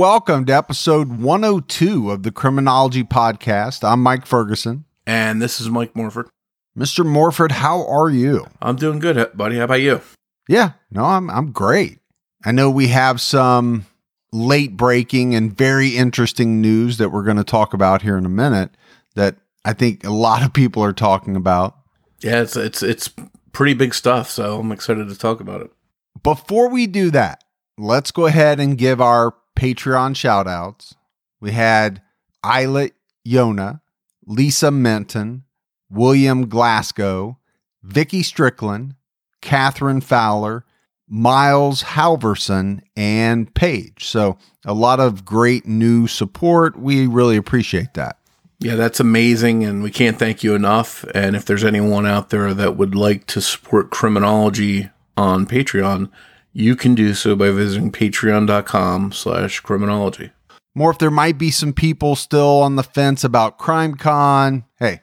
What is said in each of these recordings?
Welcome to episode 102 of the Criminology Podcast. I'm Mike Ferguson. And this is Mike Morford. Mr. Morford, how are you? I'm doing good, uh, buddy. How about you? Yeah, no, I'm I'm great. I know we have some late breaking and very interesting news that we're going to talk about here in a minute that I think a lot of people are talking about. Yeah, it's it's it's pretty big stuff, so I'm excited to talk about it. Before we do that, let's go ahead and give our Patreon shout outs. We had Isla Yona, Lisa Menton, William Glasgow, Vicky Strickland, Catherine Fowler, Miles Halverson, and Paige. So a lot of great new support. We really appreciate that. Yeah, that's amazing, and we can't thank you enough. And if there's anyone out there that would like to support criminology on Patreon, you can do so by visiting patreon.com slash criminology. More if there might be some people still on the fence about CrimeCon, hey,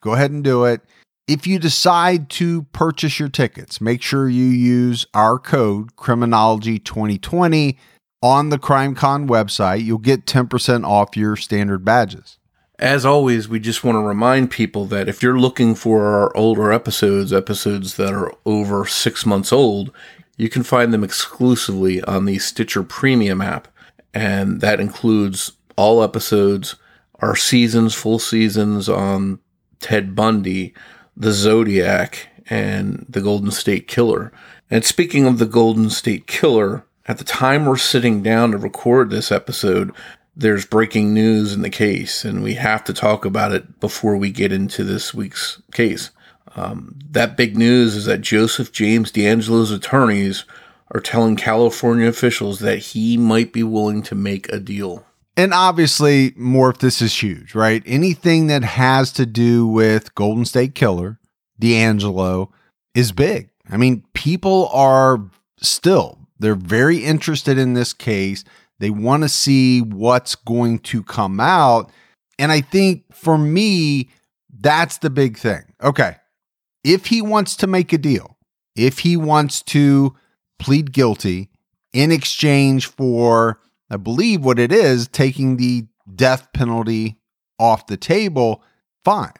go ahead and do it. If you decide to purchase your tickets, make sure you use our code Criminology2020 on the CrimeCon website. You'll get 10% off your standard badges. As always, we just want to remind people that if you're looking for our older episodes, episodes that are over six months old, you can find them exclusively on the Stitcher Premium app. And that includes all episodes, our seasons, full seasons on Ted Bundy, the Zodiac, and the Golden State Killer. And speaking of the Golden State Killer, at the time we're sitting down to record this episode, there's breaking news in the case, and we have to talk about it before we get into this week's case. Um, that big news is that Joseph James DeAngelo's attorneys are telling California officials that he might be willing to make a deal. And obviously, Morph, this is huge, right? Anything that has to do with Golden State Killer, DeAngelo, is big. I mean, people are still, they're very interested in this case. They want to see what's going to come out. And I think for me, that's the big thing. Okay. If he wants to make a deal, if he wants to plead guilty in exchange for, I believe what it is, taking the death penalty off the table, fine.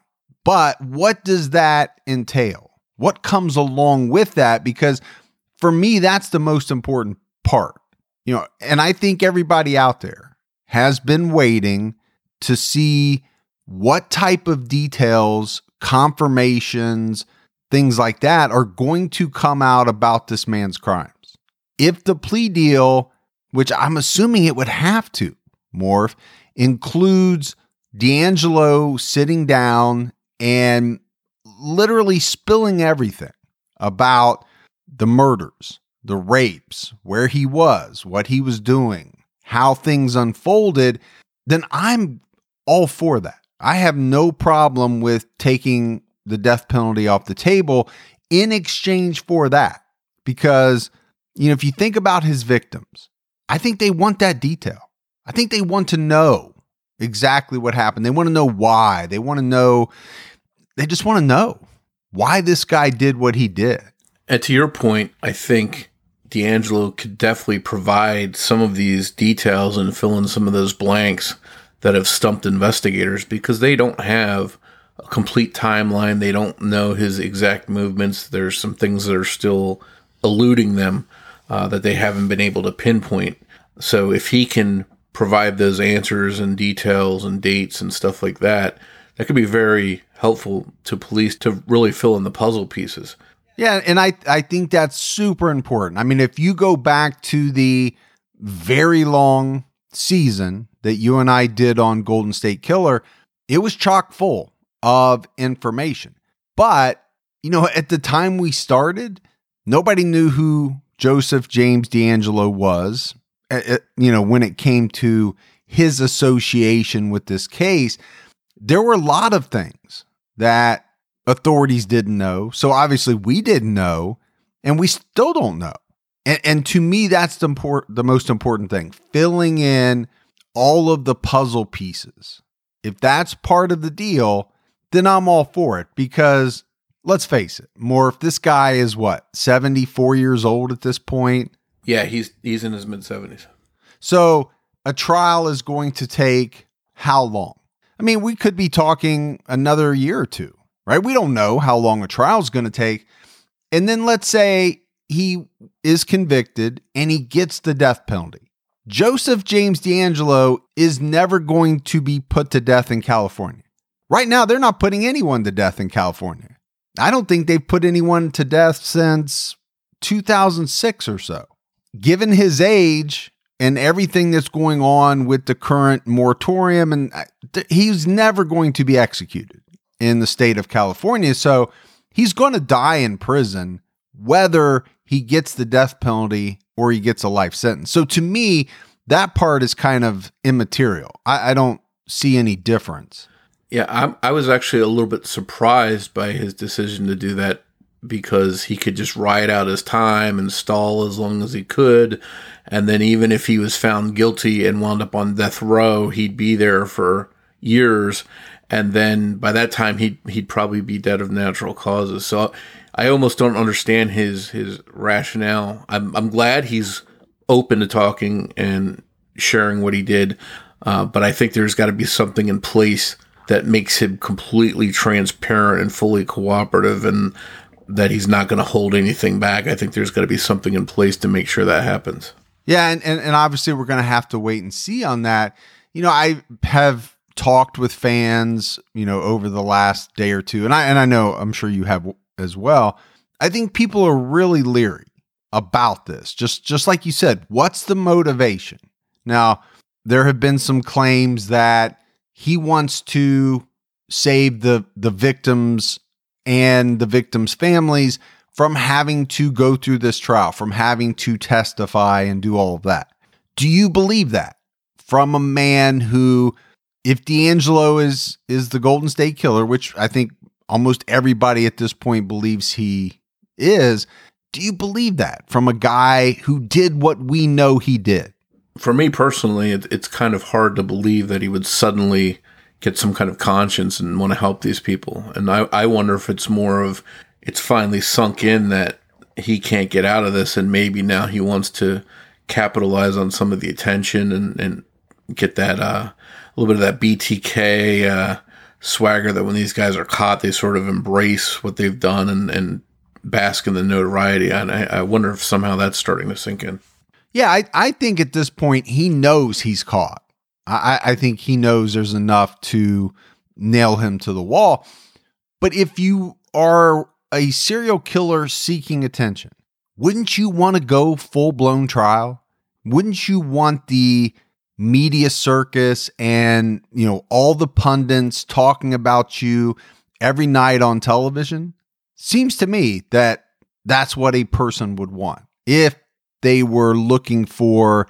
But what does that entail? What comes along with that? Because for me, that's the most important part. You know, and I think everybody out there has been waiting to see what type of details, confirmations, things like that are going to come out about this man's crimes. If the plea deal, which I'm assuming it would have to, morph, includes DeAngelo sitting down and literally spilling everything about the murders, the rapes, where he was, what he was doing, how things unfolded, then I'm all for that. I have no problem with taking the death penalty off the table in exchange for that. Because, you know, if you think about his victims, I think they want that detail. I think they want to know exactly what happened. They want to know why. They want to know, they just want to know why this guy did what he did. And to your point, I think DeAngelo could definitely provide some of these details and fill in some of those blanks that have stumped investigators because they don't have a complete timeline. They don't know his exact movements. There's some things that are still eluding them uh, that they haven't been able to pinpoint. So if he can provide those answers and details and dates and stuff like that, that could be very helpful to police to really fill in the puzzle pieces. Yeah, and I I think that's super important. I mean, if you go back to the very long season that you and I did on Golden State Killer, it was chock full of information. But, you know, at the time we started, nobody knew who Joseph James DeAngelo was. you know, when it came to his association with this case, there were a lot of things that authorities didn't know. So obviously we didn't know, and we still don't know. And, and to me, that's the, import, the most important thing filling in all of the puzzle pieces. If that's part of the deal, then I'm all for it because let's face it, Morph, this guy is what, 74 years old at this point? Yeah, he's he's in his mid 70s. So a trial is going to take how long? I mean, we could be talking another year or two, right? We don't know how long a trial is going to take. And then let's say he is convicted and he gets the death penalty. Joseph James DeAngelo is never going to be put to death in California. Right now, they're not putting anyone to death in California. I don't think they've put anyone to death since 2006 or so. Given his age and everything that's going on with the current moratorium, and uh, he's never going to be executed in the state of California. So he's going to die in prison, whether he gets the death penalty or he gets a life sentence. So to me, that part is kind of immaterial. I, I don't see any difference. Yeah, I, I was actually a little bit surprised by his decision to do that because he could just ride out his time and stall as long as he could. And then, even if he was found guilty and wound up on death row, he'd be there for years. And then by that time, he'd, he'd probably be dead of natural causes. So I almost don't understand his his rationale. I'm I'm glad he's open to talking and sharing what he did, uh, but I think there's got to be something in place that makes him completely transparent and fully cooperative, and that he's not going to hold anything back. I think there's got to be something in place to make sure that happens. Yeah, and and, and obviously we're going to have to wait and see on that. You know, I have talked with fans, you know, over the last day or two, and I and I know I'm sure you have as well. I think people are really leery about this. Just just like you said, what's the motivation? Now, there have been some claims that he wants to save the the victims and the victims' families from having to go through this trial, from having to testify and do all of that. Do you believe that from a man who if DeAngelo is is the Golden State Killer, which I think almost everybody at this point believes he is. Do you believe that from a guy who did what we know he did? For me personally, it, it's kind of hard to believe that he would suddenly get some kind of conscience and want to help these people. And I, I wonder if it's more of it's finally sunk in that he can't get out of this and maybe now he wants to capitalize on some of the attention and, and get that uh, a little bit of that BTK uh, swagger that when these guys are caught, they sort of embrace what they've done and, and bask in the notoriety. And I, I wonder if somehow that's starting to sink in. Yeah, I, I think at this point he knows he's caught. I, I think he knows there's enough to nail him to the wall. But if you are a serial killer seeking attention, wouldn't you want to go full blown trial? Wouldn't you want the media circus and, you know, all the pundits talking about you every night on television, seems to me that that's what a person would want if they were looking for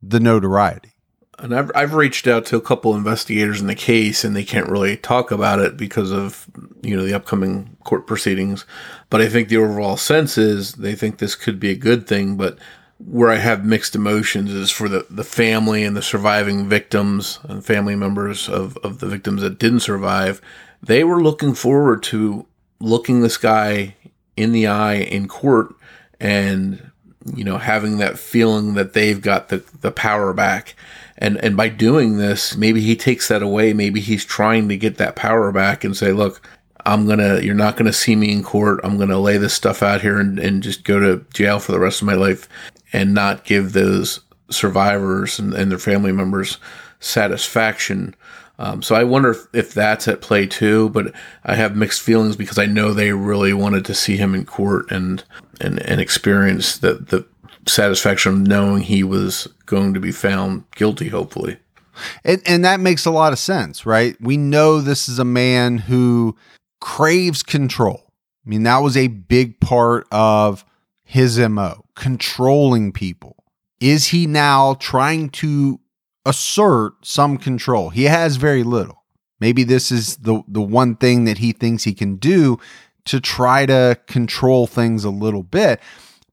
the notoriety. And I've, I've reached out to a couple investigators in the case, and they can't really talk about it because of you know the upcoming court proceedings. But I think the overall sense is they think this could be a good thing. But where I have mixed emotions is for the, the family and the surviving victims and family members of, of the victims that didn't survive. They were looking forward to looking this guy in the eye in court and, you know, having that feeling that they've got the, the power back. And, and by doing this, maybe he takes that away. Maybe he's trying to get that power back and say, look, I'm gonna, you're not gonna see me in court. I'm gonna lay this stuff out here and, and just go to jail for the rest of my life and not give those survivors and, and their family members satisfaction. Um, so I wonder if, if, that's at play too, but I have mixed feelings because I know they really wanted to see him in court and and, and experience the, the satisfaction of knowing he was going to be found guilty, hopefully. And, and that makes a lot of sense, right? We know this is a man who craves control. I mean, that was a big part of his MO, controlling people. Is he now trying to assert some control? He has very little. Maybe this is the, the one thing that he thinks he can do to try to control things a little bit.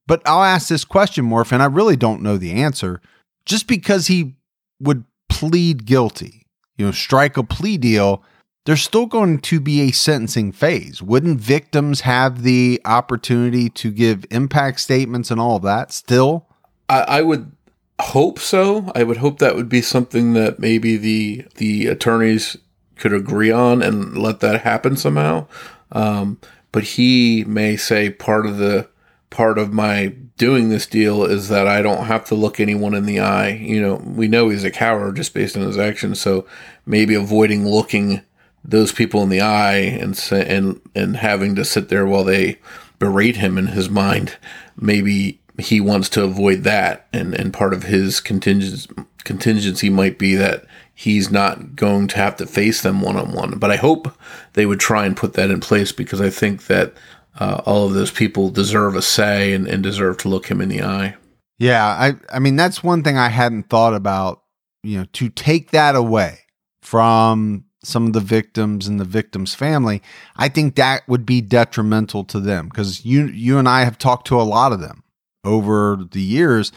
But I'll ask this question, Morph, and I really don't know the answer. Just because he would plead guilty, you know, strike a plea deal, there's still going to be a sentencing phase. Wouldn't victims have the opportunity to give impact statements and all of that still? I, I would hope so. I would hope that would be something that maybe the the attorneys could agree on and let that happen somehow. Um, but he may say part of the part of my doing this deal is that I don't have to look anyone in the eye. You know, we know he's a coward just based on his actions, so maybe avoiding looking those people in the eye and and and having to sit there while they berate him in his mind, maybe he wants to avoid that, and and part of his contingency contingency might be that he's not going to have to face them one on one. But I hope they would try and put that in place because I think that uh, all of those people deserve a say and, and deserve to look him in the eye. Yeah, I I mean that's one thing I hadn't thought about. You know, to take that away from some of the victims and the victim's family, I think that would be detrimental to them because you you and I have talked to a lot of them over the years.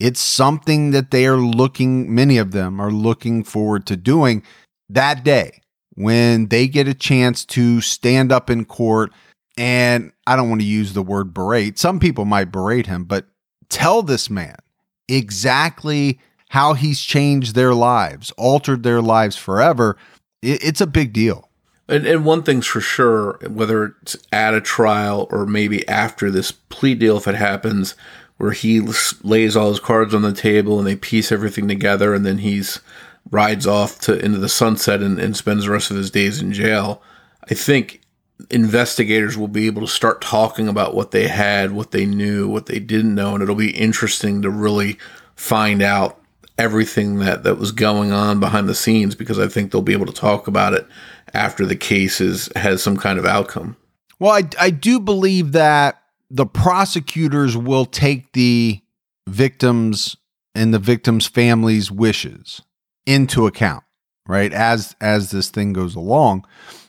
It's something that they are looking, many of them are looking forward to doing that day when they get a chance to stand up in court. And I don't want to use the word berate. Some people might berate him, but tell this man exactly how he's changed their lives, altered their lives forever. It's a big deal. And, and one thing's for sure, whether it's at a trial or maybe after this plea deal, if it happens, where he lays all his cards on the table and they piece everything together, and then he's rides off to into the sunset and, and spends the rest of his days in jail. I think investigators will be able to start talking about what they had, what they knew, what they didn't know, and it'll be interesting to really find out everything that that was going on behind the scenes because I think they'll be able to talk about it after the case is, has some kind of outcome. Well, I I do believe that the prosecutors will take the victims and the victims' families' wishes into account, right? As as this thing goes along.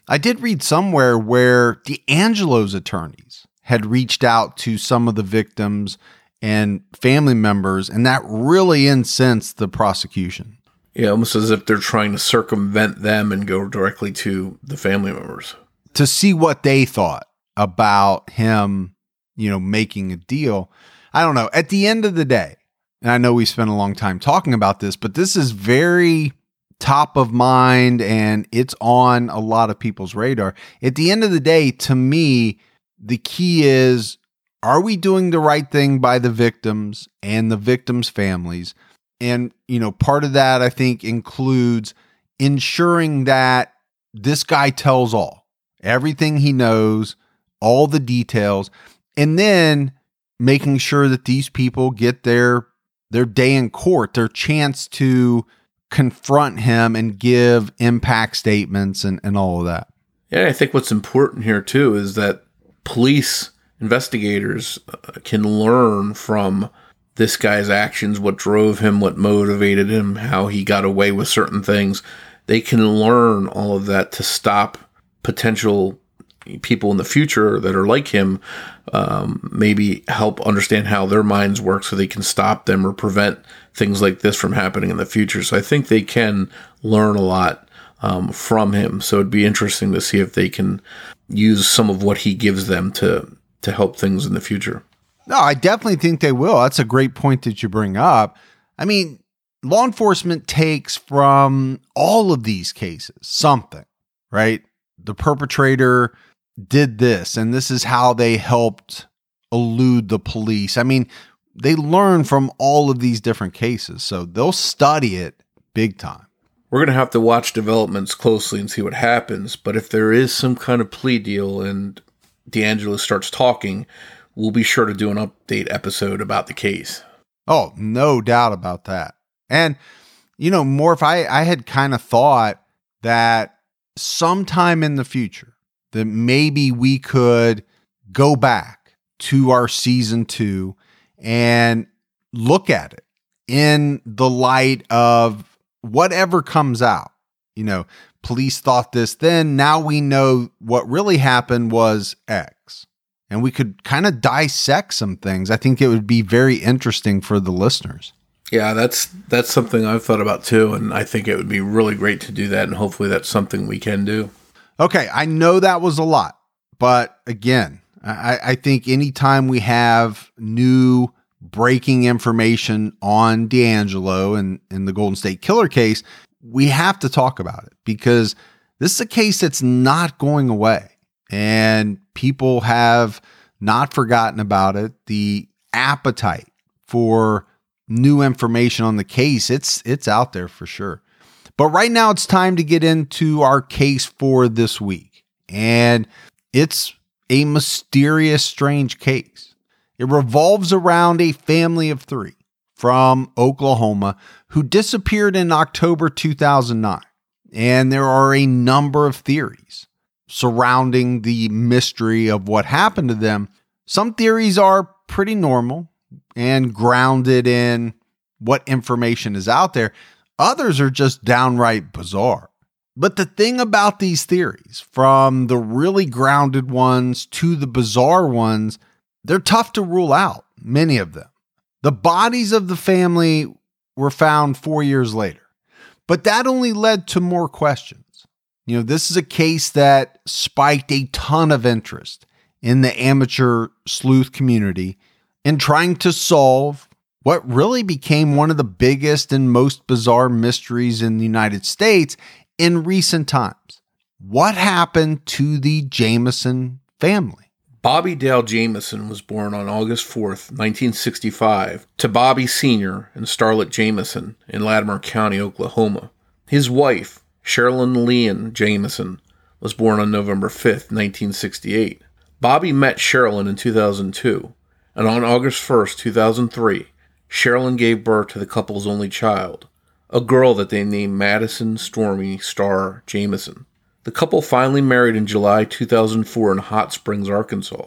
I did read somewhere where DeAngelo's attorneys had reached out to some of the victims and family members, and that really incensed the prosecution. Yeah, almost as if they're trying to circumvent them and go directly to the family members. To see what they thought about him, you know, making a deal. I don't know. At the end of the day, and I know we spent a long time talking about this, but this is very top of mind and it's on a lot of people's radar. At the end of the day, to me, the key is are we doing the right thing by the victims and the victims' families? And, you know, part of that I think includes ensuring that this guy tells all, everything he knows, all the details, and then making sure that these people get their their day in court, their chance to confront him and give impact statements and, and all of that. Yeah, I think what's important here too is that police investigators uh, can learn from this guy's actions, what drove him, what motivated him, how he got away with certain things. They can learn all of that to stop potential people in the future that are like him, um, maybe help understand how their minds work so they can stop them or prevent things like this from happening in the future. So I think they can learn a lot um, from him. So it'd be interesting to see if they can use some of what he gives them to to help things in the future. No, I definitely think they will. That's a great point that you bring up. I mean, law enforcement takes from all of these cases something, right? The perpetrator did this, and this is how they helped elude the police. I mean, they learn from all of these different cases, so they'll study it big time. We're going to have to watch developments closely and see what happens. But if there is some kind of plea deal and DeAngelo starts talking, we'll be sure to do an update episode about the case. Oh, no doubt about that. And, you know, more if I, I had kind of thought that sometime in the future, that maybe we could go back to our season two and look at it in the light of whatever comes out. You know, police thought this then. Now we know what really happened was X. And we could kind of dissect some things. I think it would be very interesting for the listeners. Yeah, that's that's something I've thought about too, and I think it would be really great to do that, and hopefully that's something we can do. Okay, I know that was a lot, but again, I, I think anytime we have new breaking information on DeAngelo and in the Golden State Killer case, we have to talk about it because this is a case that's not going away, and people have not forgotten about it. The appetite for new information on the case, it's it's out there for sure. But right now it's time to get into our case for this week. And it's a mysterious strange case. It revolves around a family of 3 from Oklahoma who disappeared in October 2009. And there are a number of theories surrounding the mystery of what happened to them. Some theories are pretty normal, and grounded in what information is out there. Others are just downright bizarre. But the thing about these theories, from the really grounded ones to the bizarre ones, they're tough to rule out, many of them. The bodies of the family were found four years later, but that only led to more questions. You know, this is a case that spiked a ton of interest in the amateur sleuth community in trying to solve what really became one of the biggest and most bizarre mysteries in the United States in recent times. What happened to the Jamison family? Bobby Dale Jamison was born on August 4th, 1965, to Bobby Sr. and Starlet Jamison in Latimer County, Oklahoma. His wife, Sherilyn Leon Jamison, was born on November 5th, 1968. Bobby met Sherilyn in 2002 and on August 1st, 2003, Sherilyn gave birth to the couple's only child, a girl that they named Madison Stormy Star Jamison. The couple finally married in July 2004 in Hot Springs, Arkansas,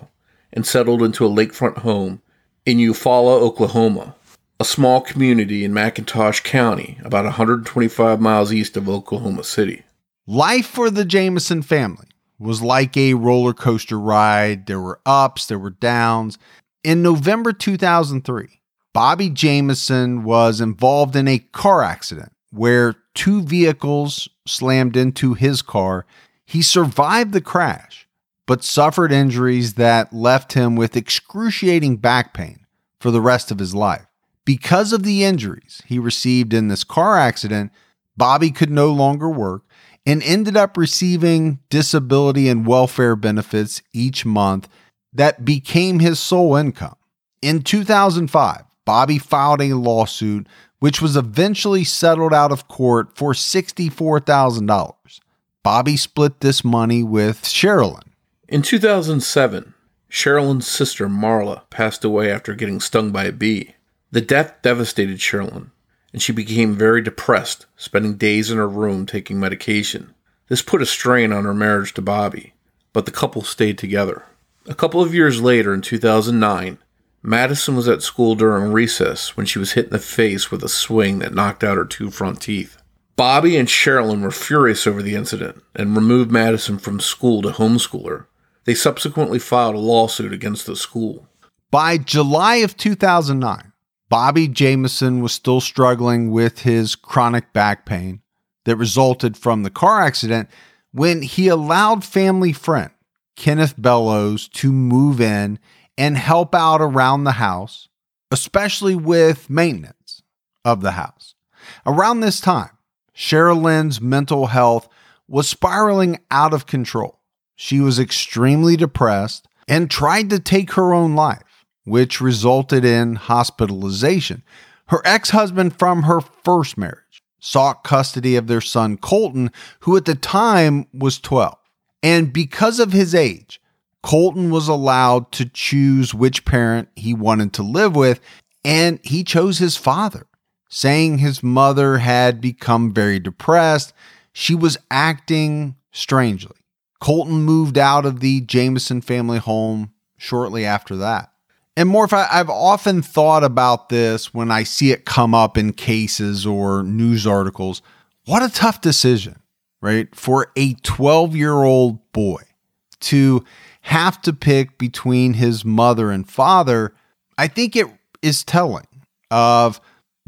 and settled into a lakefront home in Eufaula, Oklahoma, a small community in McIntosh County, about 125 miles east of Oklahoma City. Life for the Jamison family was like a roller coaster ride. There were ups, there were downs, in November 2003, Bobby Jamison was involved in a car accident where two vehicles slammed into his car. He survived the crash, but suffered injuries that left him with excruciating back pain for the rest of his life. Because of the injuries he received in this car accident, Bobby could no longer work and ended up receiving disability and welfare benefits each month that became his sole income. In 2005, Bobby filed a lawsuit which was eventually settled out of court for $64,000. Bobby split this money with Sherilyn. In 2007, Sherilyn's sister Marla passed away after getting stung by a bee. The death devastated Sherilyn, and she became very depressed, spending days in her room taking medication. This put a strain on her marriage to Bobby, but the couple stayed together. A couple of years later, in 2009, Madison was at school during recess when she was hit in the face with a swing that knocked out her two front teeth. Bobby and Sherilyn were furious over the incident and removed Madison from school to homeschool her. They subsequently filed a lawsuit against the school. By July of 2009, Bobby Jamison was still struggling with his chronic back pain that resulted from the car accident when he allowed family friend Kenneth Bellows to move in and help out around the house, especially with maintenance of the house. Around this time, Sherilyn's mental health was spiraling out of control. She was extremely depressed and tried to take her own life, which resulted in hospitalization. Her ex husband from her first marriage sought custody of their son Colton, who at the time was 12. And because of his age, Colton was allowed to choose which parent he wanted to live with, and he chose his father, saying his mother had become very depressed. She was acting strangely. Colton moved out of the Jamison family home shortly after that. And Morph, I've often thought about this when I see it come up in cases or news articles. What a tough decision, right? For a 12 year old boy to have to pick between his mother and father. I think it is telling of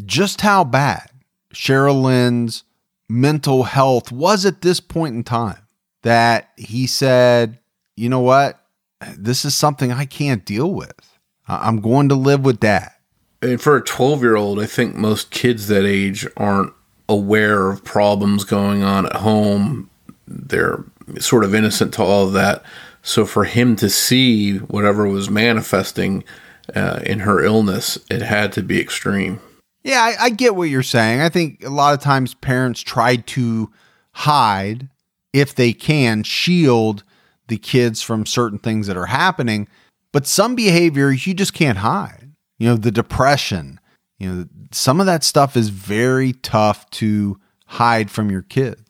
just how bad Sherilyn's mental health was at this point in time that he said, you know what? This is something I can't deal with. I'm going to live with that. And for a 12 year old, I think most kids that age aren't aware of problems going on at home. They're sort of innocent to all of that. So for him to see whatever was manifesting uh, in her illness, it had to be extreme. Yeah, I, I get what you're saying. I think a lot of times parents try to hide, if they can, shield the kids from certain things that are happening. But some behaviors you just can't hide. You know, the depression, you know, some of that stuff is very tough to hide from your kids.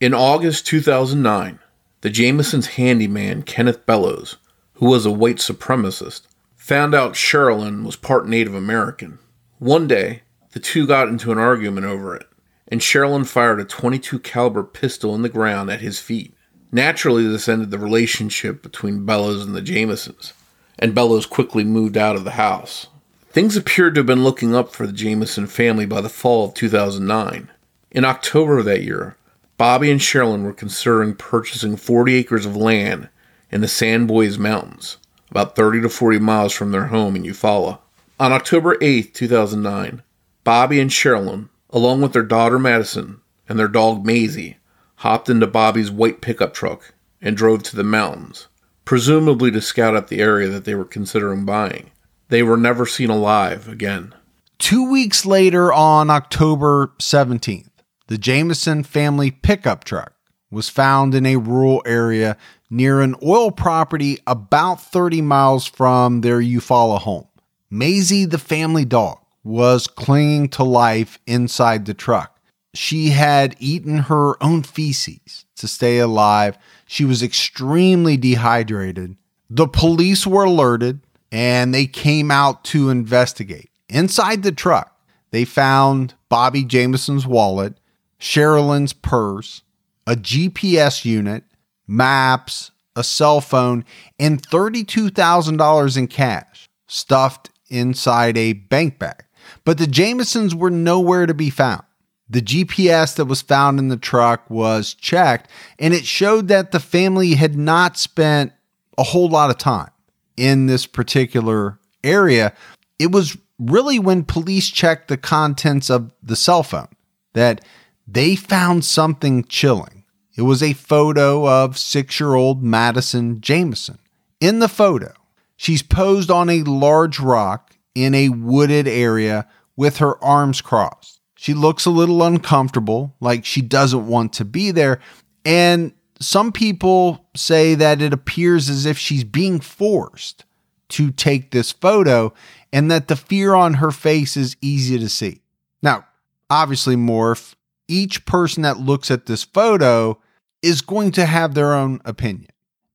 In August 2009, the Jamisons' handyman, Kenneth Bellows, who was a white supremacist, found out Sherilyn was part Native American. One day, the two got into an argument over it, and Sherilyn fired a 22 caliber pistol in the ground at his feet. Naturally, this ended the relationship between Bellows and the Jamisons, and Bellows quickly moved out of the house. Things appeared to have been looking up for the Jamison family by the fall of 2009. In October of that year, Bobby and Sherilyn were considering purchasing 40 acres of land in the Sans Bois Mountains, about 30 to 40 miles from their home in Eufaula. On October 8, 2009, Bobby and Sherilyn, along with their daughter Madison and their dog Maisie, hopped into Bobby's white pickup truck and drove to the mountains, presumably to scout out the area that they were considering buying. They were never seen alive again. Two weeks later, on October 17th, the Jamison family pickup truck was found in a rural area near an oil property about 30 miles from their Eufaula home. Maisie, the family dog, was clinging to life inside the truck. She had eaten her own feces to stay alive. She was extremely dehydrated. The police were alerted and they came out to investigate. Inside the truck, they found Bobby Jamison's wallet Sherilyn's purse, a GPS unit, maps, a cell phone, and $32,000 in cash stuffed inside a bank bag. But the Jamisons were nowhere to be found. The GPS that was found in the truck was checked, and it showed that the family had not spent a whole lot of time in this particular area. It was really when police checked the contents of the cell phone that they found something chilling. It was a photo of six year old Madison Jamison. In the photo, she's posed on a large rock in a wooded area with her arms crossed. She looks a little uncomfortable, like she doesn't want to be there. And some people say that it appears as if she's being forced to take this photo and that the fear on her face is easy to see. Now, obviously, Morph, each person that looks at this photo is going to have their own opinion.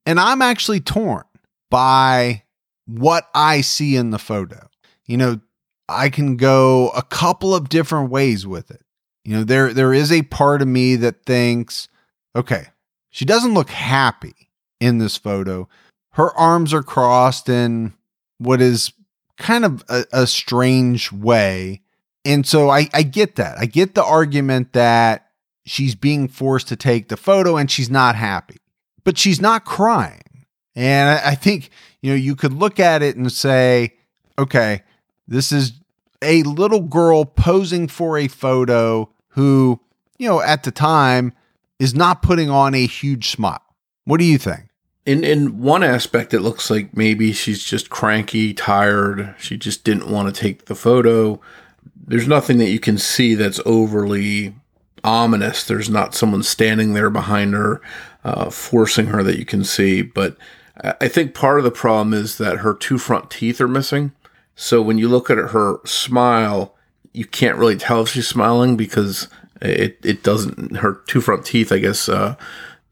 And I'm actually torn by what I see in the photo. You know, I can go a couple of different ways with it. You know, there there is a part of me that thinks, okay, she doesn't look happy in this photo. Her arms are crossed in what is kind of a, a strange way. And so I, I get that. I get the argument that she's being forced to take the photo and she's not happy, but she's not crying. And I, I think, you know, you could look at it and say, okay, this is a little girl posing for a photo who, you know, at the time is not putting on a huge smile. What do you think? In in one aspect, it looks like maybe she's just cranky, tired. She just didn't want to take the photo. There's nothing that you can see that's overly ominous. There's not someone standing there behind her, uh, forcing her that you can see. But I think part of the problem is that her two front teeth are missing. So when you look at her smile, you can't really tell if she's smiling because it, it doesn't, her two front teeth, I guess, uh,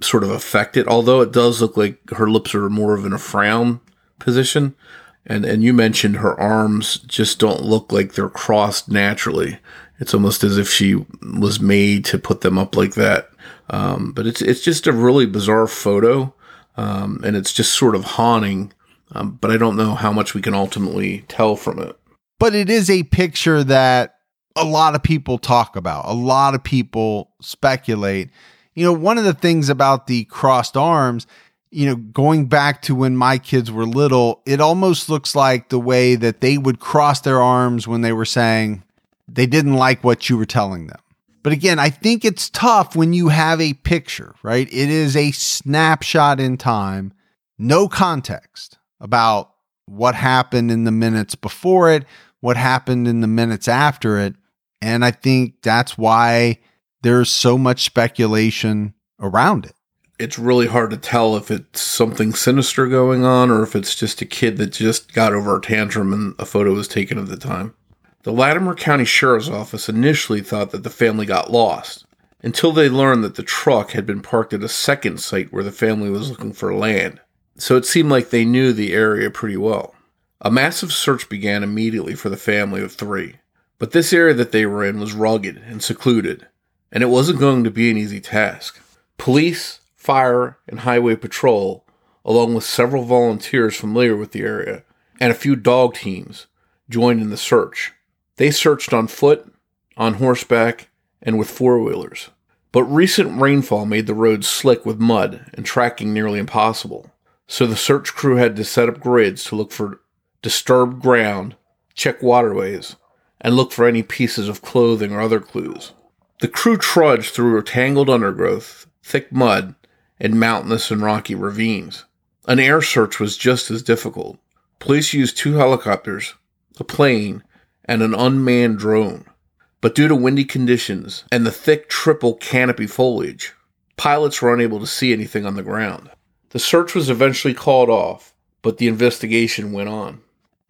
sort of affect it. Although it does look like her lips are more of in a frown position. And, and you mentioned her arms just don't look like they're crossed naturally. It's almost as if she was made to put them up like that. Um, but it's, it's just a really bizarre photo. Um, and it's just sort of haunting. Um, but I don't know how much we can ultimately tell from it. But it is a picture that a lot of people talk about, a lot of people speculate. You know, one of the things about the crossed arms, you know, going back to when my kids were little, it almost looks like the way that they would cross their arms when they were saying they didn't like what you were telling them. But again, I think it's tough when you have a picture, right? It is a snapshot in time, no context about what happened in the minutes before it, what happened in the minutes after it. And I think that's why there's so much speculation around it. It's really hard to tell if it's something sinister going on or if it's just a kid that just got over a tantrum and a photo was taken at the time. The Latimer County Sheriff's Office initially thought that the family got lost until they learned that the truck had been parked at a second site where the family was looking for land. So it seemed like they knew the area pretty well. A massive search began immediately for the family of three. But this area that they were in was rugged and secluded, and it wasn't going to be an easy task. Police, fire, and highway patrol, along with several volunteers familiar with the area, and a few dog teams, joined in the search. They searched on foot, on horseback, and with four wheelers. But recent rainfall made the roads slick with mud and tracking nearly impossible. So the search crew had to set up grids to look for disturbed ground, check waterways, and look for any pieces of clothing or other clues. The crew trudged through tangled undergrowth, thick mud, and mountainous and rocky ravines. An air search was just as difficult. Police used two helicopters, a plane, and an unmanned drone. But due to windy conditions and the thick triple canopy foliage, pilots were unable to see anything on the ground. The search was eventually called off, but the investigation went on.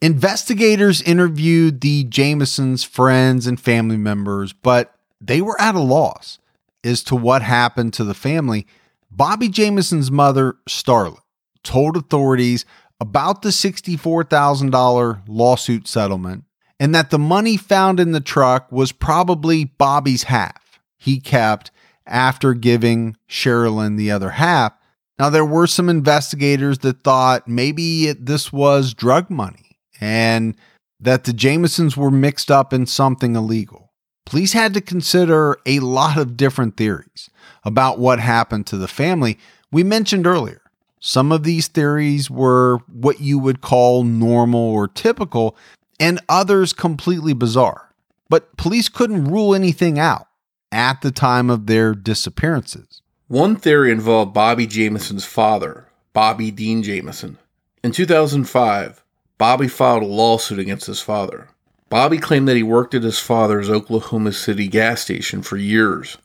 Investigators interviewed the Jamisons' friends and family members, but they were at a loss as to what happened to the family. Bobby Jamison's mother, Starlet, told authorities about the $64,000 lawsuit settlement and that the money found in the truck was probably Bobby's half he kept after giving Sherilyn the other half. Now, there were some investigators that thought maybe this was drug money and that the Jamisons were mixed up in something illegal. Police had to consider a lot of different theories about what happened to the family. We mentioned earlier, some of these theories were what you would call normal or typical, and others completely bizarre. But police couldn't rule anything out at the time of their disappearances. One theory involved Bobby Jamison's father, Bobby Dean Jamison. In 2005, Bobby filed a lawsuit against his father. Bobby claimed that he worked at his father's Oklahoma City gas station for years,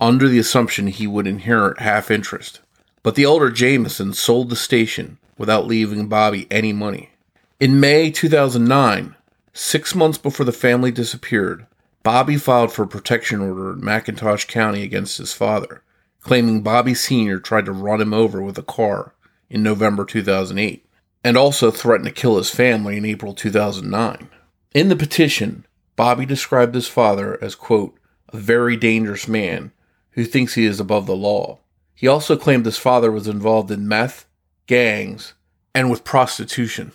under the assumption he would inherit half interest. But the elder Jamison sold the station without leaving Bobby any money. In May 2009, six months before the family disappeared, Bobby filed for a protection order in McIntosh County against his father, claiming Bobby Sr. tried to run him over with a car in November 2008, and also threatened to kill his family in April 2009. In the petition, Bobby described his father as, quote, a very dangerous man who thinks he is above the law. He also claimed his father was involved in meth, gangs, and with prostitution.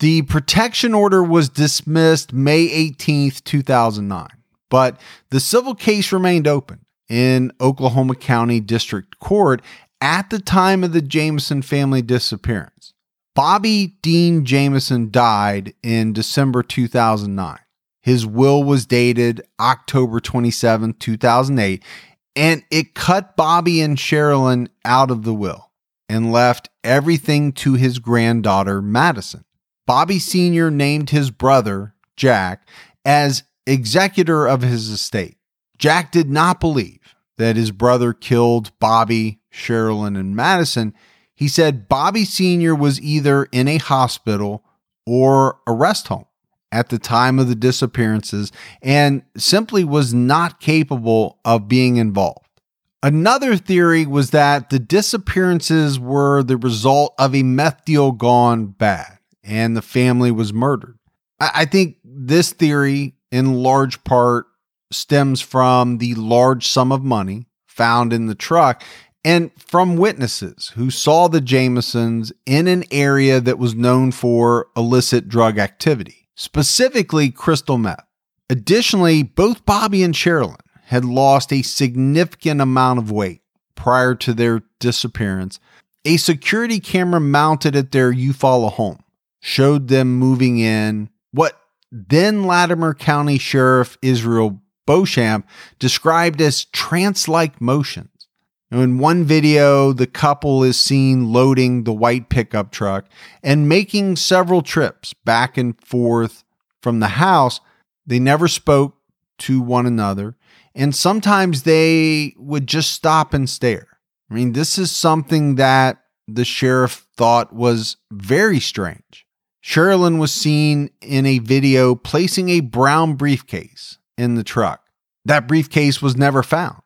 The protection order was dismissed May 18th, 2009, but the civil case remained open in Oklahoma County District Court at the time of the Jamison family disappearance. Bobby Dean Jamison died in December 2009. His will was dated October 27, 2008, and it cut Bobby and Sherilyn out of the will and left everything to his granddaughter, Madison. Bobby Sr. named his brother, Jack, as executor of his estate. Jack did not believe that his brother killed Bobby, Sherilyn, and Madison he said Bobby Sr. was either in a hospital or a rest home at the time of the disappearances and simply was not capable of being involved. Another theory was that the disappearances were the result of a meth deal gone bad and the family was murdered. I think this theory, in large part, stems from the large sum of money found in the truck and from witnesses who saw the Jamisons in an area that was known for illicit drug activity, specifically crystal meth. Additionally, both Bobby and Sherilyn had lost a significant amount of weight prior to their disappearance. A security camera mounted at their Eufaula home showed them moving in what then Latimer County Sheriff Israel Beauchamp described as trance like motion in one video, the couple is seen loading the white pickup truck and making several trips back and forth from the house. They never spoke to one another, and sometimes they would just stop and stare. I mean, this is something that the sheriff thought was very strange. Sherilyn was seen in a video placing a brown briefcase in the truck. That briefcase was never found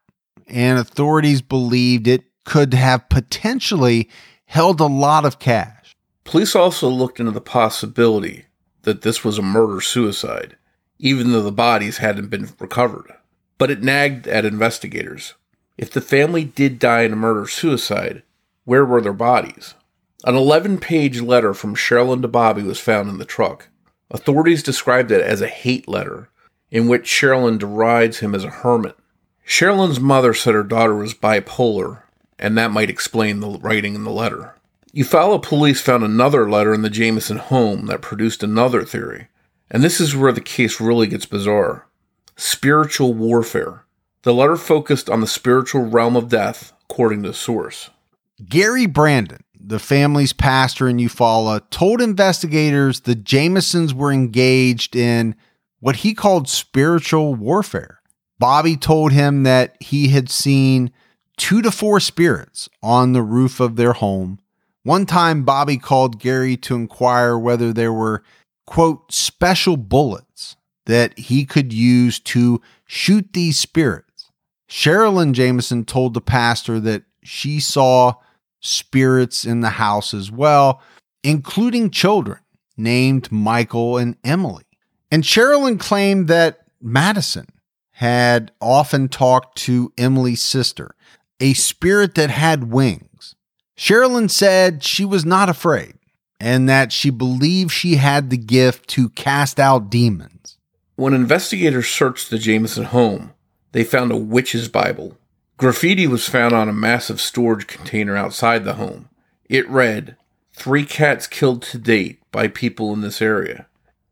and authorities believed it could have potentially held a lot of cash. Police also looked into the possibility that this was a murder suicide, even though the bodies hadn't been recovered. But it nagged at investigators. If the family did die in a murder suicide, where were their bodies? An 11 page letter from Sherilyn to Bobby was found in the truck. Authorities described it as a hate letter, in which Sherilyn derides him as a hermit. Sherilyn's mother said her daughter was bipolar, and that might explain the writing in the letter. Eufaula police found another letter in the Jamison home that produced another theory, and this is where the case really gets bizarre. Spiritual warfare. The letter focused on the spiritual realm of death, according to the source. Gary Brandon, the family's pastor in Eufaula, told investigators the Jamisons were engaged in what he called spiritual warfare. Bobby told him that he had seen two to four spirits on the roof of their home. One time, Bobby called Gary to inquire whether there were, quote, special bullets that he could use to shoot these spirits. Sherilyn Jamison told the pastor that she saw spirits in the house as well, including children named Michael and Emily. And Sherilyn claimed that Madison had often talked to Emily's sister, a spirit that had wings. Sherilyn said she was not afraid and that she believed she had the gift to cast out demons. When investigators searched the Jamison home, they found a witch's Bible. Graffiti was found on a massive storage container outside the home. It read, Three cats killed to date by people in this area.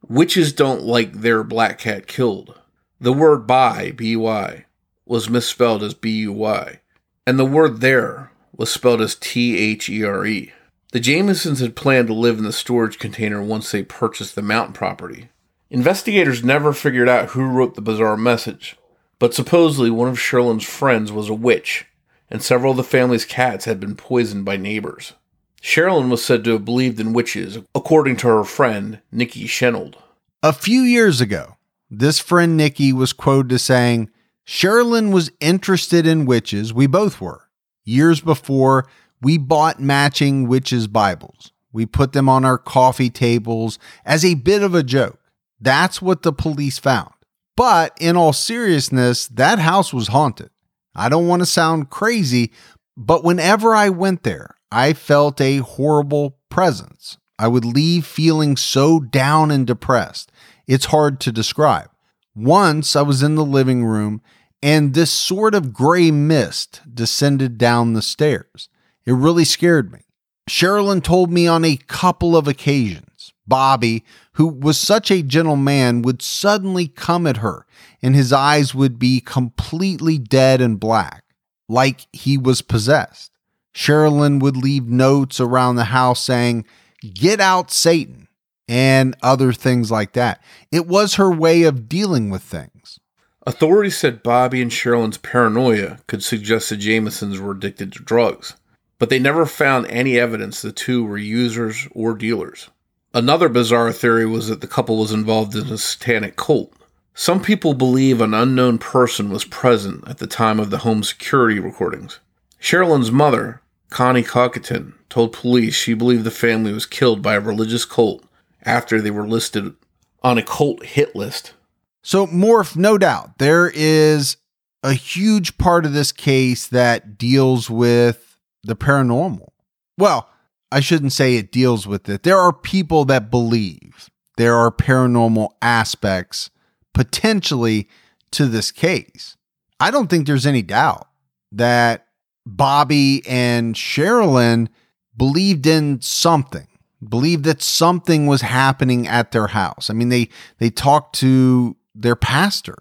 Witches don't like their black cat killed. The word by, B-Y, was misspelled as B-U-Y, and the word there was spelled as T-H-E-R-E. The Jamisons had planned to live in the storage container once they purchased the mountain property. Investigators never figured out who wrote the bizarre message, but supposedly one of Sherilyn's friends was a witch, and several of the family's cats had been poisoned by neighbors. Sherilyn was said to have believed in witches, according to her friend, Nikki Shenold. A few years ago, this friend Nikki was quoted as saying, Sherilyn was interested in witches. We both were. Years before, we bought matching witches' Bibles. We put them on our coffee tables as a bit of a joke. That's what the police found. But in all seriousness, that house was haunted. I don't want to sound crazy, but whenever I went there, I felt a horrible presence. I would leave feeling so down and depressed. It's hard to describe. Once I was in the living room and this sort of gray mist descended down the stairs. It really scared me. Sherilyn told me on a couple of occasions, Bobby, who was such a gentle man, would suddenly come at her and his eyes would be completely dead and black, like he was possessed. Sherilyn would leave notes around the house saying, Get out, Satan, and other things like that. It was her way of dealing with things. Authorities said Bobby and Sherilyn's paranoia could suggest the Jamisons were addicted to drugs but they never found any evidence the two were users or dealers. Another bizarre theory was that the couple was involved in a satanic cult. Some people believe an unknown person was present at the time of the home security recordings. Sherilyn's mother, Connie Cockatoo, told police she believed the family was killed by a religious cult after they were listed on a cult hit list. So, Morph, no doubt, there is a huge part of this case that deals with the paranormal. Well, I shouldn't say it deals with it. There are people that believe there are paranormal aspects potentially to this case. I don't think there's any doubt that Bobby and Sherilyn believed in something, believed that something was happening at their house. I mean, they they talked to their pastor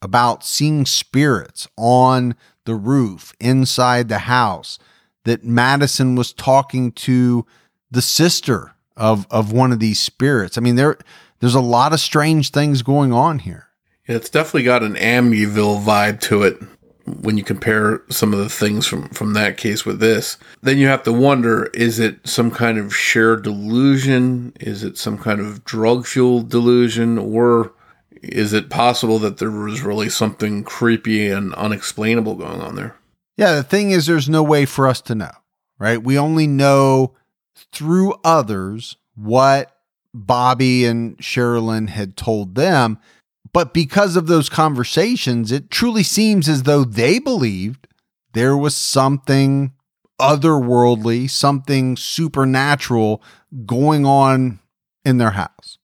about seeing spirits on the roof inside the house that Madison was talking to the sister of of one of these spirits. I mean, there there's a lot of strange things going on here. Yeah, it's definitely got an Amityville vibe to it when you compare some of the things from from that case with this. Then you have to wonder: is it some kind of shared delusion? Is it some kind of drug fueled delusion, or is it possible that there was really something creepy and unexplainable going on there? Yeah, the thing is, there's no way for us to know, right? We only know through others what Bobby and Sherilyn had told them. But because of those conversations, it truly seems as though they believed there was something otherworldly, something supernatural going on in their house.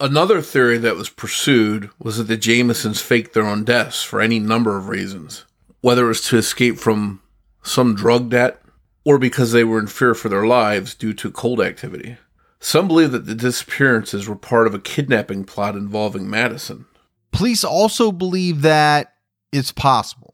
Another theory that was pursued was that the Jamisons faked their own deaths for any number of reasons whether it was to escape from some drug debt or because they were in fear for their lives due to cold activity. Some believe that the disappearances were part of a kidnapping plot involving Madison. Police also believe that it's possible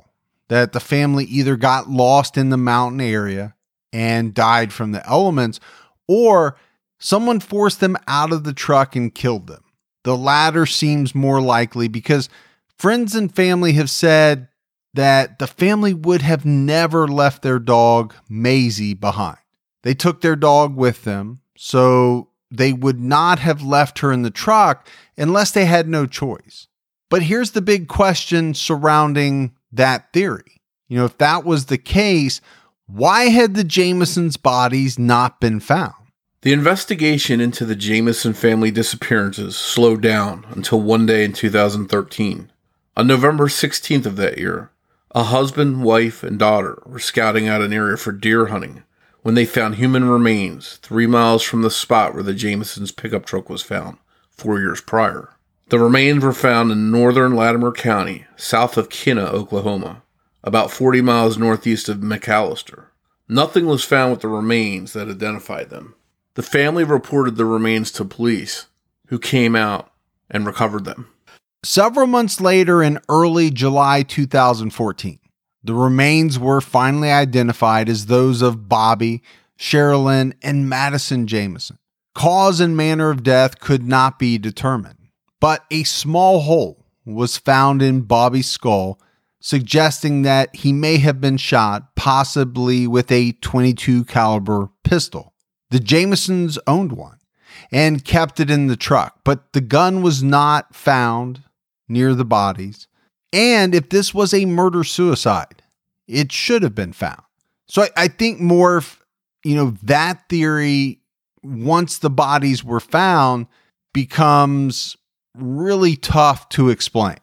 that the family either got lost in the mountain area and died from the elements, or someone forced them out of the truck and killed them. The latter seems more likely because friends and family have said that the family would have never left their dog, Maisie, behind. They took their dog with them, so they would not have left her in the truck unless they had no choice. But here's the big question surrounding that theory. You know, if that was the case, why had the Jamisons' bodies not been found? The investigation into the Jamison family disappearances slowed down until one day in 2013. On November 16th of that year, a husband, wife, and daughter were scouting out an area for deer hunting when they found human remains three miles from the spot where the Jamisons' pickup truck was found four years prior. The remains were found in northern Latimer County, south of Kinta, Oklahoma, about 40 miles northeast of McAlester. Nothing was found with the remains that identified them. The family reported the remains to police, who came out and recovered them. Several months later, in early July 2014, the remains were finally identified as those of Bobby, Sherilyn, and Madison Jamison. Cause and manner of death could not be determined, but a small hole was found in Bobby's skull, suggesting that he may have been shot possibly with a 22 caliber pistol. The Jamisons owned one and kept it in the truck, but the gun was not found near the bodies. And if this was a murder suicide, it should have been found. So I, I think more, you know, that theory, once the bodies were found, becomes really tough to explain.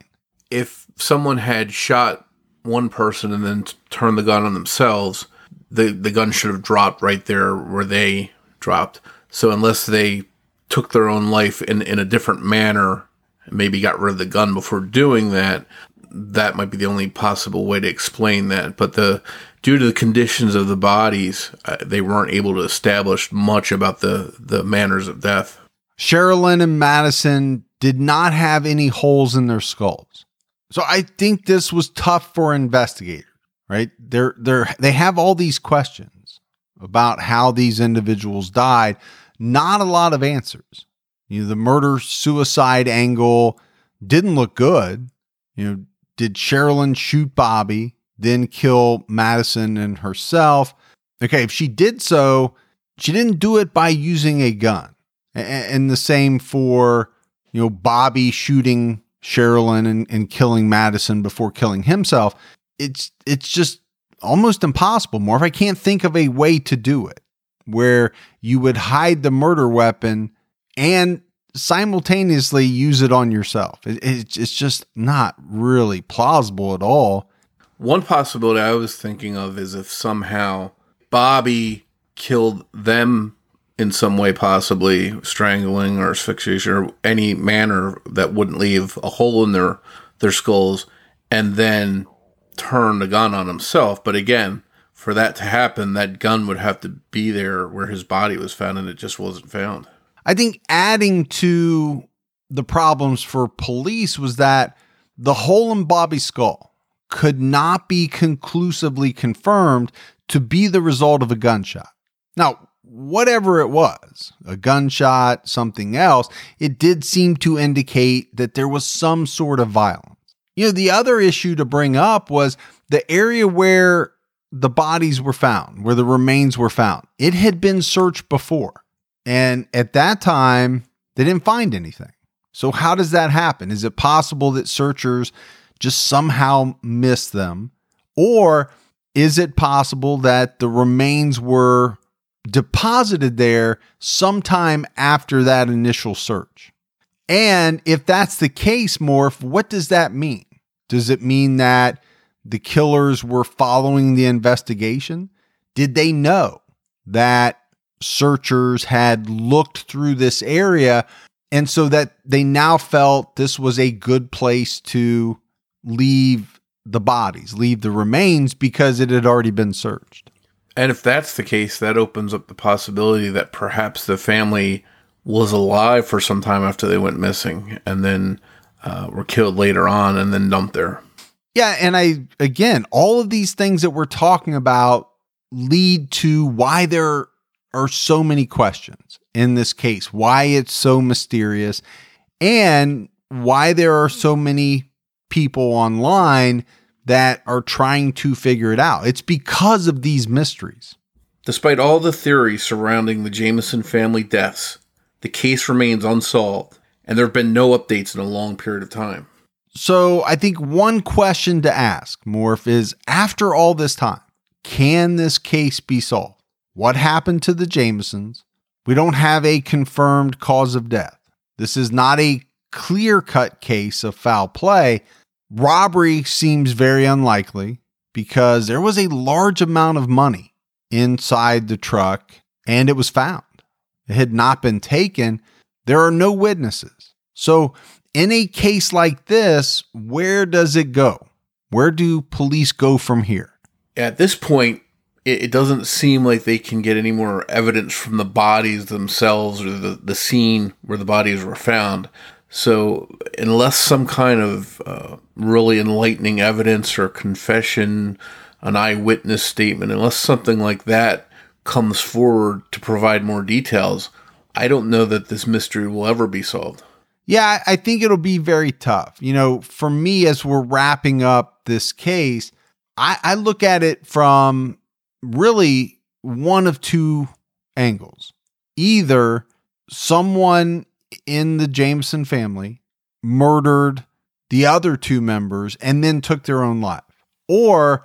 If someone had shot one person and then t- turned the gun on themselves, the, the gun should have dropped right there where they dropped. So unless they took their own life in, in a different manner, maybe got rid of the gun before doing that, that might be the only possible way to explain that. But the due to the conditions of the bodies, uh, they weren't able to establish much about the the manners of death. Sherilyn and Madison did not have any holes in their skulls. So I think this was tough for investigators, right? They're they're they have all these questions about how these individuals died, not a lot of answers. You know, the murder suicide angle didn't look good. You know, did Sherilyn shoot Bobby, then kill Madison and herself? Okay, if she did so, she didn't do it by using a gun. And the same for, you know, Bobby shooting Sherilyn and, and killing Madison before killing himself. It's it's just almost impossible. More if I can't think of a way to do it where you would hide the murder weapon and simultaneously use it on yourself. It, it's just not really plausible at all. One possibility I was thinking of is if somehow Bobby killed them in some way, possibly strangling or asphyxiation or any manner that wouldn't leave a hole in their their skulls, and then turn the gun on himself. But again, for that to happen, that gun would have to be there where his body was found, and it just wasn't found. I think adding to the problems for police was that the hole in Bobby's skull could not be conclusively confirmed to be the result of a gunshot. Now, whatever it was, a gunshot, something else, it did seem to indicate that there was some sort of violence. You know, the other issue to bring up was the area where the bodies were found, where the remains were found. It had been searched before. And at that time, they didn't find anything. So, how does that happen? Is it possible that searchers just somehow missed them? Or is it possible that the remains were deposited there sometime after that initial search? And if that's the case, Morph, what does that mean? Does it mean that the killers were following the investigation? Did they know that searchers had looked through this area and so that they now felt this was a good place to leave the bodies, leave the remains because it had already been searched? And if that's the case, that opens up the possibility that perhaps the family was alive for some time after they went missing and then uh, were killed later on and then dumped there. Yeah. And I, again, all of these things that we're talking about lead to why there are so many questions in this case, why it's so mysterious, and why there are so many people online that are trying to figure it out. It's because of these mysteries. Despite all the theories surrounding the Jamison family deaths, the case remains unsolved, and there have been no updates in a long period of time. So, I think one question to ask, Morph, is after all this time, can this case be solved? What happened to the Jamisons? We don't have a confirmed cause of death. This is not a clear cut case of foul play, Robbery seems very unlikely because there was a large amount of money inside the truck and it was found. It had not been taken. There are no witnesses. So, in a case like this, where does it go? Where do police go from here? At this point, it, doesn't seem like they can get any more evidence from the bodies themselves or the, the scene where the bodies were found. So, unless some kind of uh, really enlightening evidence or confession, an eyewitness statement, unless something like that comes forward to provide more details, I don't know that this mystery will ever be solved. Yeah, I think it'll be very tough. You know, for me, as we're wrapping up this case, I, I look at it from really one of two angles. Either someone in the Jamison family murdered the other two members and then took their own life, or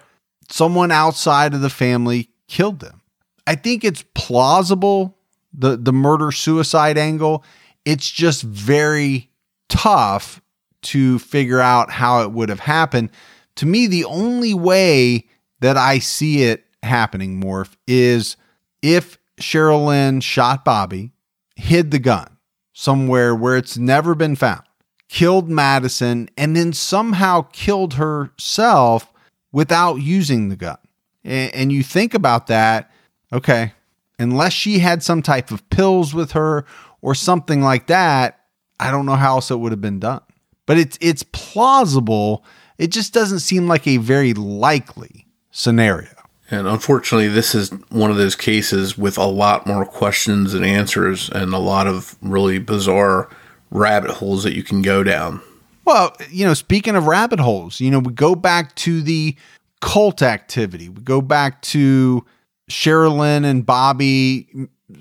someone outside of the family killed them. I think it's plausible the the murder suicide angle. It's just very tough to figure out how it would have happened. To me, the only way that I see it happening, Morph, is if Sherilyn shot Bobby, hid the gun somewhere where it's never been found, killed Madison, and then somehow killed herself without using the gun. And, you think about that, okay, unless she had some type of pills with her or something like that, I don't know how else it would have been done. But it's it's plausible. It just doesn't seem like a very likely scenario. And unfortunately, this is one of those cases with a lot more questions and answers and a lot of really bizarre rabbit holes that you can go down. Well, you know, speaking of rabbit holes, you know, we go back to the cult activity. We go back to Sherilyn and Bobby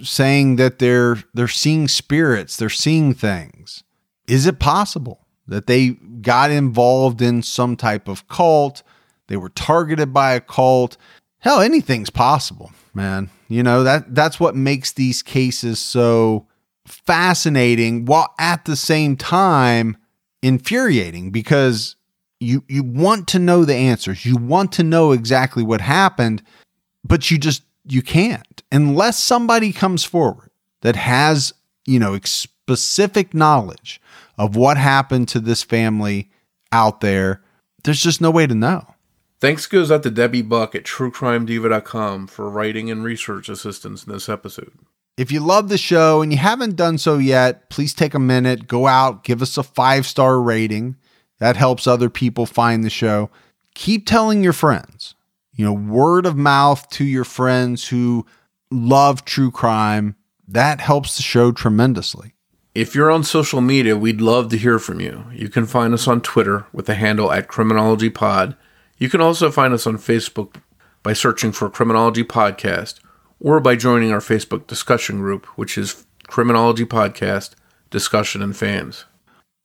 saying that they're they're seeing spirits, they're seeing things. Is it possible that they got involved in some type of cult? They were targeted by a cult. Hell, anything's possible, man. You know, that that's what makes these cases so fascinating while at the same time infuriating because you you want to know the answers. You want to know exactly what happened, but you just you can't unless somebody comes forward that has, you know, specific knowledge of what happened to this family out there. There's just no way to know. Thanks goes out to Debbie Buck at truecrimediva.com for writing and research assistance in this episode. If you love the show and you haven't done so yet, please take a minute, go out, give us a five star rating. That helps other people find the show. Keep telling your friends, you know, word of mouth to your friends who love true crime. That helps the show tremendously. If you're on social media, we'd love to hear from you. You can find us on Twitter with the handle at Criminology Pod. You can also find us on Facebook by searching for Criminology Podcast or by joining our Facebook discussion group, which is Criminology Podcast Discussion and Fans.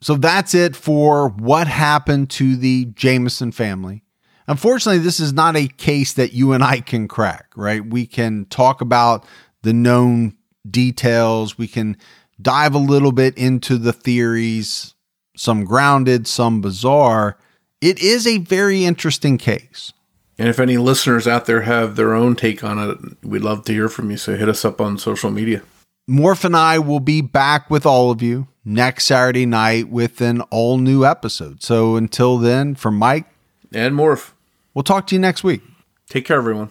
So that's it for what happened to the Jamison family. Unfortunately, this is not a case that you and I can crack, right? We can talk about the known details, we can dive a little bit into the theories, some grounded, some bizarre. It is a very interesting case. And if any listeners out there have their own take on it, we'd love to hear from you. So hit us up on social media. Morph and I will be back with all of you next Saturday night with an all new episode. So until then, from Mike and Morph, we'll talk to you next week. Take care, everyone.